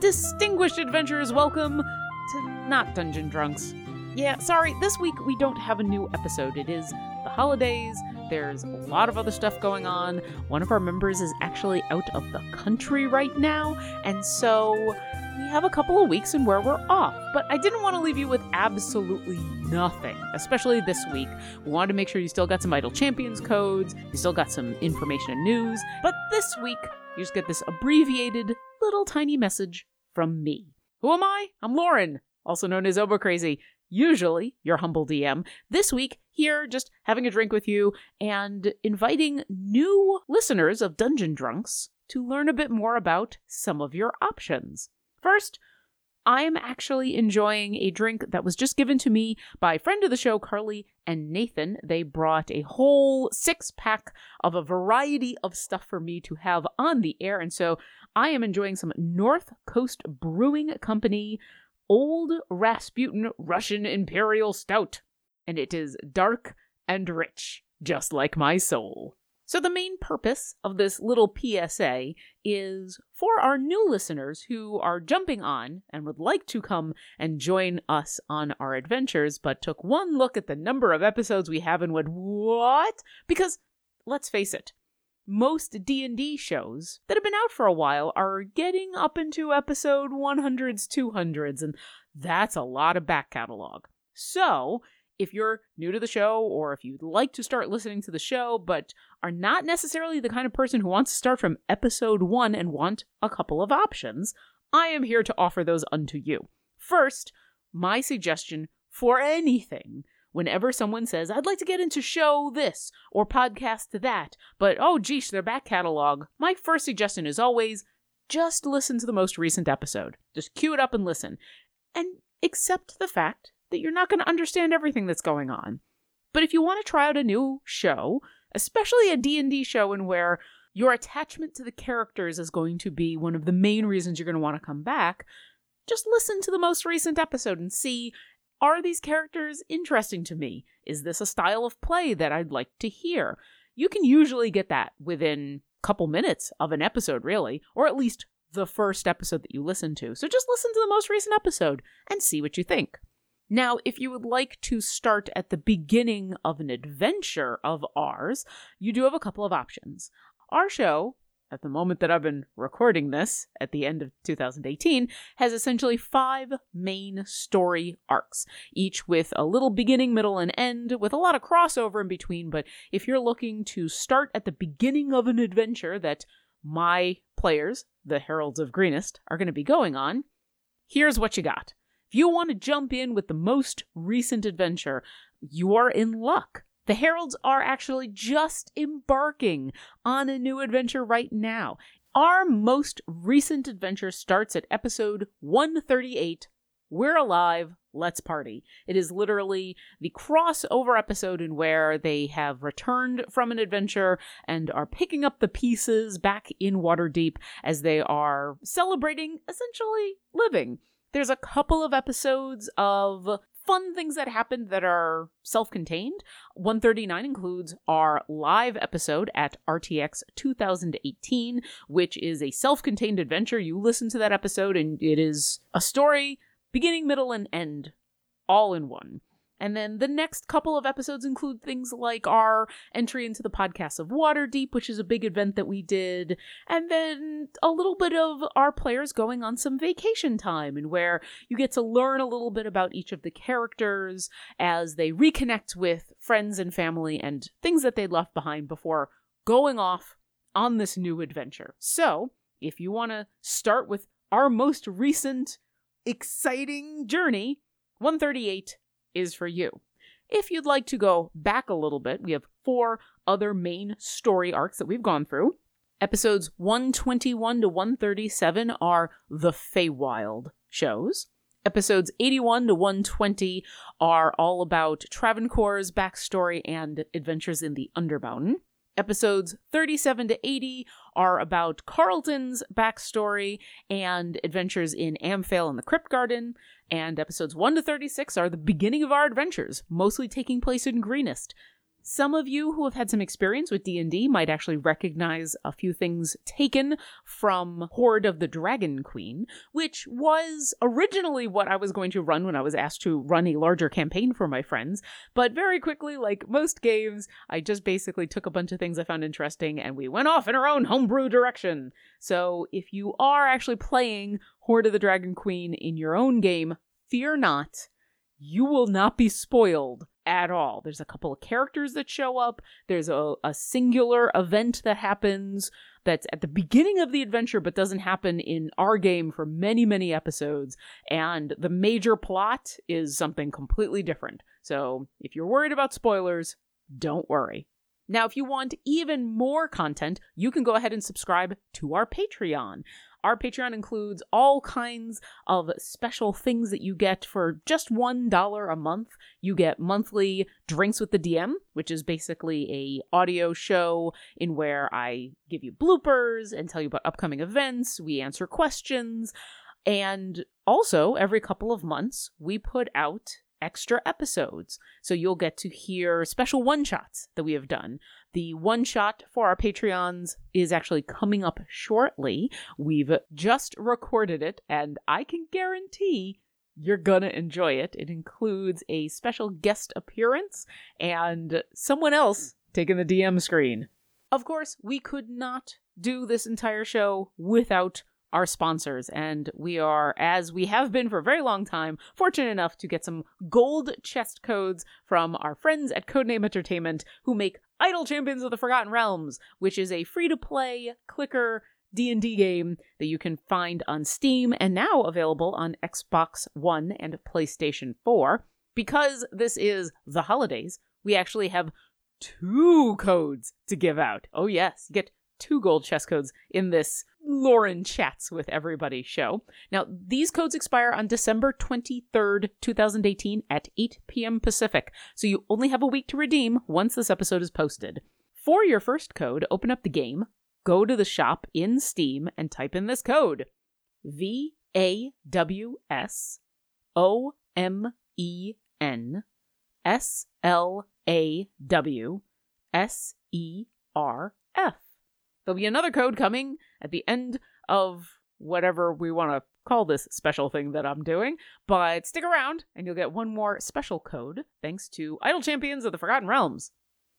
Distinguished adventurers, welcome to Not Dungeon Drunks. Yeah, sorry, this week we don't have a new episode. It is the holidays, there's a lot of other stuff going on. One of our members is actually out of the country right now, and so we have a couple of weeks and where we're off. But I didn't want to leave you with absolutely nothing, especially this week. We wanted to make sure you still got some Idle Champions codes, you still got some information and news, but this week you just get this abbreviated little tiny message from me. Who am I? I'm Lauren, also known as Obo Crazy, usually your humble DM. This week, here, just having a drink with you and inviting new listeners of Dungeon Drunks to learn a bit more about some of your options. First, I am actually enjoying a drink that was just given to me by friend of the show, Carly and Nathan. They brought a whole six pack of a variety of stuff for me to have on the air. And so I am enjoying some North Coast Brewing Company Old Rasputin Russian Imperial Stout. And it is dark and rich, just like my soul. So, the main purpose of this little PSA is for our new listeners who are jumping on and would like to come and join us on our adventures, but took one look at the number of episodes we have and went, What? Because, let's face it, most D&D shows that have been out for a while are getting up into episode 100s, 200s, and that's a lot of back catalog. So, if you're new to the show or if you'd like to start listening to the show but are not necessarily the kind of person who wants to start from episode 1 and want a couple of options, I am here to offer those unto you. First, my suggestion for anything whenever someone says, I'd like to get into show this or podcast that, but oh geesh, their back catalog, my first suggestion is always just listen to the most recent episode. Just cue it up and listen. And accept the fact that you're not going to understand everything that's going on. But if you want to try out a new show, especially a D&D show in where your attachment to the characters is going to be one of the main reasons you're going to want to come back, just listen to the most recent episode and see are these characters interesting to me? Is this a style of play that I'd like to hear? You can usually get that within a couple minutes of an episode, really, or at least the first episode that you listen to. So just listen to the most recent episode and see what you think. Now, if you would like to start at the beginning of an adventure of ours, you do have a couple of options. Our show at the moment that I've been recording this, at the end of 2018, has essentially five main story arcs, each with a little beginning, middle, and end, with a lot of crossover in between. But if you're looking to start at the beginning of an adventure that my players, the Heralds of Greenest, are going to be going on, here's what you got. If you want to jump in with the most recent adventure, you are in luck the Heralds are actually just embarking on a new adventure right now. Our most recent adventure starts at episode 138 We're Alive, Let's Party. It is literally the crossover episode in where they have returned from an adventure and are picking up the pieces back in Waterdeep as they are celebrating essentially living. There's a couple of episodes of fun things that happened that are self contained. 139 includes our live episode at RTX 2018, which is a self contained adventure. You listen to that episode, and it is a story, beginning, middle, and end, all in one. And then the next couple of episodes include things like our entry into the podcast of Waterdeep, which is a big event that we did, and then a little bit of our players going on some vacation time, and where you get to learn a little bit about each of the characters as they reconnect with friends and family and things that they left behind before going off on this new adventure. So, if you want to start with our most recent exciting journey, 138 is for you. If you'd like to go back a little bit, we have four other main story arcs that we've gone through. Episodes 121 to 137 are the Feywild shows. Episodes 81 to 120 are all about Travancore's backstory and adventures in the Undermountain. Episodes 37 to 80 are about Quarlton's backstory and adventures in Amphail and the Crypt Garden. And episodes 1 to 36 are the beginning of our adventures, mostly taking place in Greenest. Some of you who have had some experience with D&D might actually recognize a few things taken from Hoard of the Dragon Queen, which was originally what I was going to run when I was asked to run a larger campaign for my friends, but very quickly, like most games, I just basically took a bunch of things I found interesting and we went off in our own homebrew direction. So if you are actually playing Hoard of the Dragon Queen in your own game, fear not. You will not be spoiled at all. There's a couple of characters that show up. There's a, a singular event that happens that's at the beginning of the adventure but doesn't happen in our game for many, many episodes. And the major plot is something completely different. So if you're worried about spoilers, don't worry. Now, if you want even more content, you can go ahead and subscribe to our Patreon. Our Patreon includes all kinds of special things that you get for just $1 a month. You get monthly Drinks with the DM, which is basically a audio show in where I give you bloopers and tell you about upcoming events, we answer questions, and also every couple of months we put out extra episodes. So you'll get to hear special one shots that we have done. The one shot for our Patreons is actually coming up shortly. We've just recorded it, and I can guarantee you're gonna enjoy it. It includes a special guest appearance and someone else taking the DM screen. Of course, we could not do this entire show without our sponsors, and we are, as we have been for a very long time, fortunate enough to get some gold chest codes from our friends at Codename Entertainment who make Idle Champions of the Forgotten Realms, which is a free-to-play clicker D&D game that you can find on Steam and now available on Xbox One and PlayStation 4. Because this is the holidays, we actually have two codes to give out. Oh yes, get two gold chess codes in this Lauren chats with everybody show. Now, these codes expire on December 23rd, 2018 at 8 p.m. Pacific, so you only have a week to redeem once this episode is posted. For your first code, open up the game, go to the shop in Steam, and type in this code V A W S O M E N S L A W S E R F. There'll be another code coming at the end of whatever we want to call this special thing that I'm doing, but stick around and you'll get one more special code thanks to Idle Champions of the Forgotten Realms.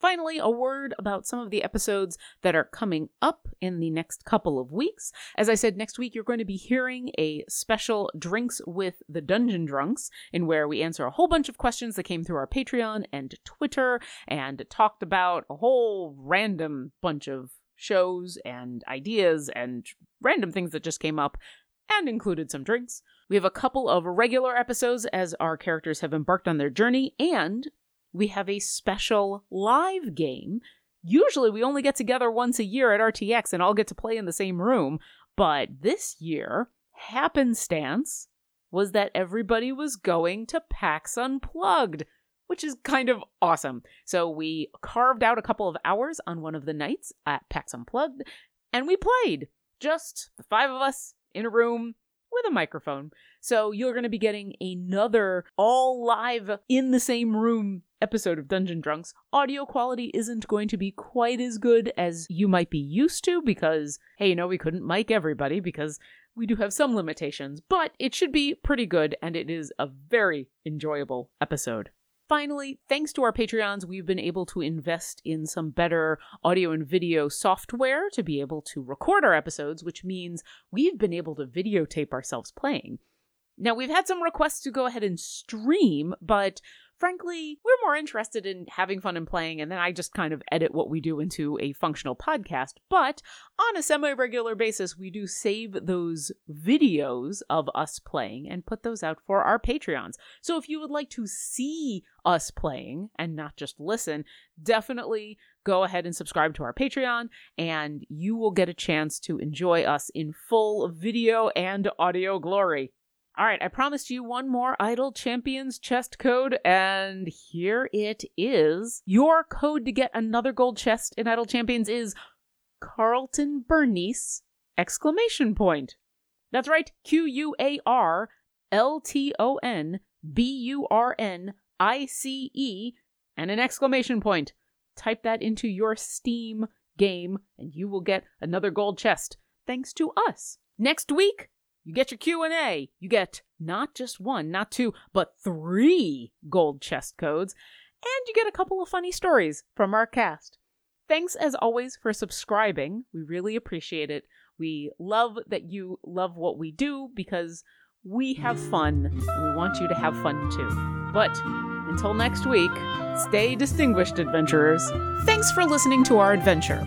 Finally, a word about some of the episodes that are coming up in the next couple of weeks. As I said, next week you're going to be hearing a special Drinks with the Dungeon Drunks, in where we answer a whole bunch of questions that came through our Patreon and Twitter and talked about a whole random bunch of shows and ideas and random things that just came up and included some drinks. We have a couple of regular episodes as our characters have embarked on their journey, and we have a special live game. Usually we only get together once a year at RTX and all get to play in the same room, but this year, happenstance was that everybody was going to PAX Unplugged which is kind of awesome. So we carved out a couple of hours on one of the nights at PAX Unplugged, and we played. Just the five of us in a room with a microphone. So you're going to be getting another all live in the same room episode of Dungeon Drunks. Audio quality isn't going to be quite as good as you might be used to because, hey, you know, we couldn't mic everybody because we do have some limitations, but it should be pretty good and it is a very enjoyable episode. Finally, thanks to our Patreons, we've been able to invest in some better audio and video software to be able to record our episodes, which means we've been able to videotape ourselves playing. Now, we've had some requests to go ahead and stream, but frankly, we're more interested in having fun and playing, and then I just kind of edit what we do into a functional podcast. But on a semi regular basis, we do save those videos of us playing and put those out for our Patreons. So if you would like to see us playing and not just listen, definitely go ahead and subscribe to our Patreon, and you will get a chance to enjoy us in full video and audio glory. All right, I promised you one more Idle Champions chest code, and here it is. Your code to get another gold chest in Idle Champions is Quarlton Burnice! Exclamation point. That's right, Q U A R L T O N B U R N I C E and an exclamation point. type that into your Steam game, and you will get another gold chest thanks to us. Next week, you get your Q&A. You get not just one, not two, but three gold chest codes, and you get a couple of funny stories from our cast. Thanks as always for subscribing. We really appreciate it. We love that you love what we do because we have fun. And we want you to have fun too. But until next week, stay distinguished, adventurers. Thanks for listening to our adventure.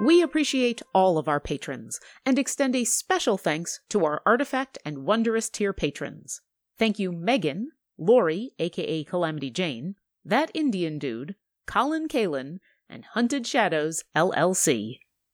We appreciate all of our patrons and extend a special thanks to our Artifact and Wondrous tier patrons. Thank you, Megan, Lori, aka Calamity Jane, That Indian Dude, Colin Kalin, and Hunted Shadows LLC.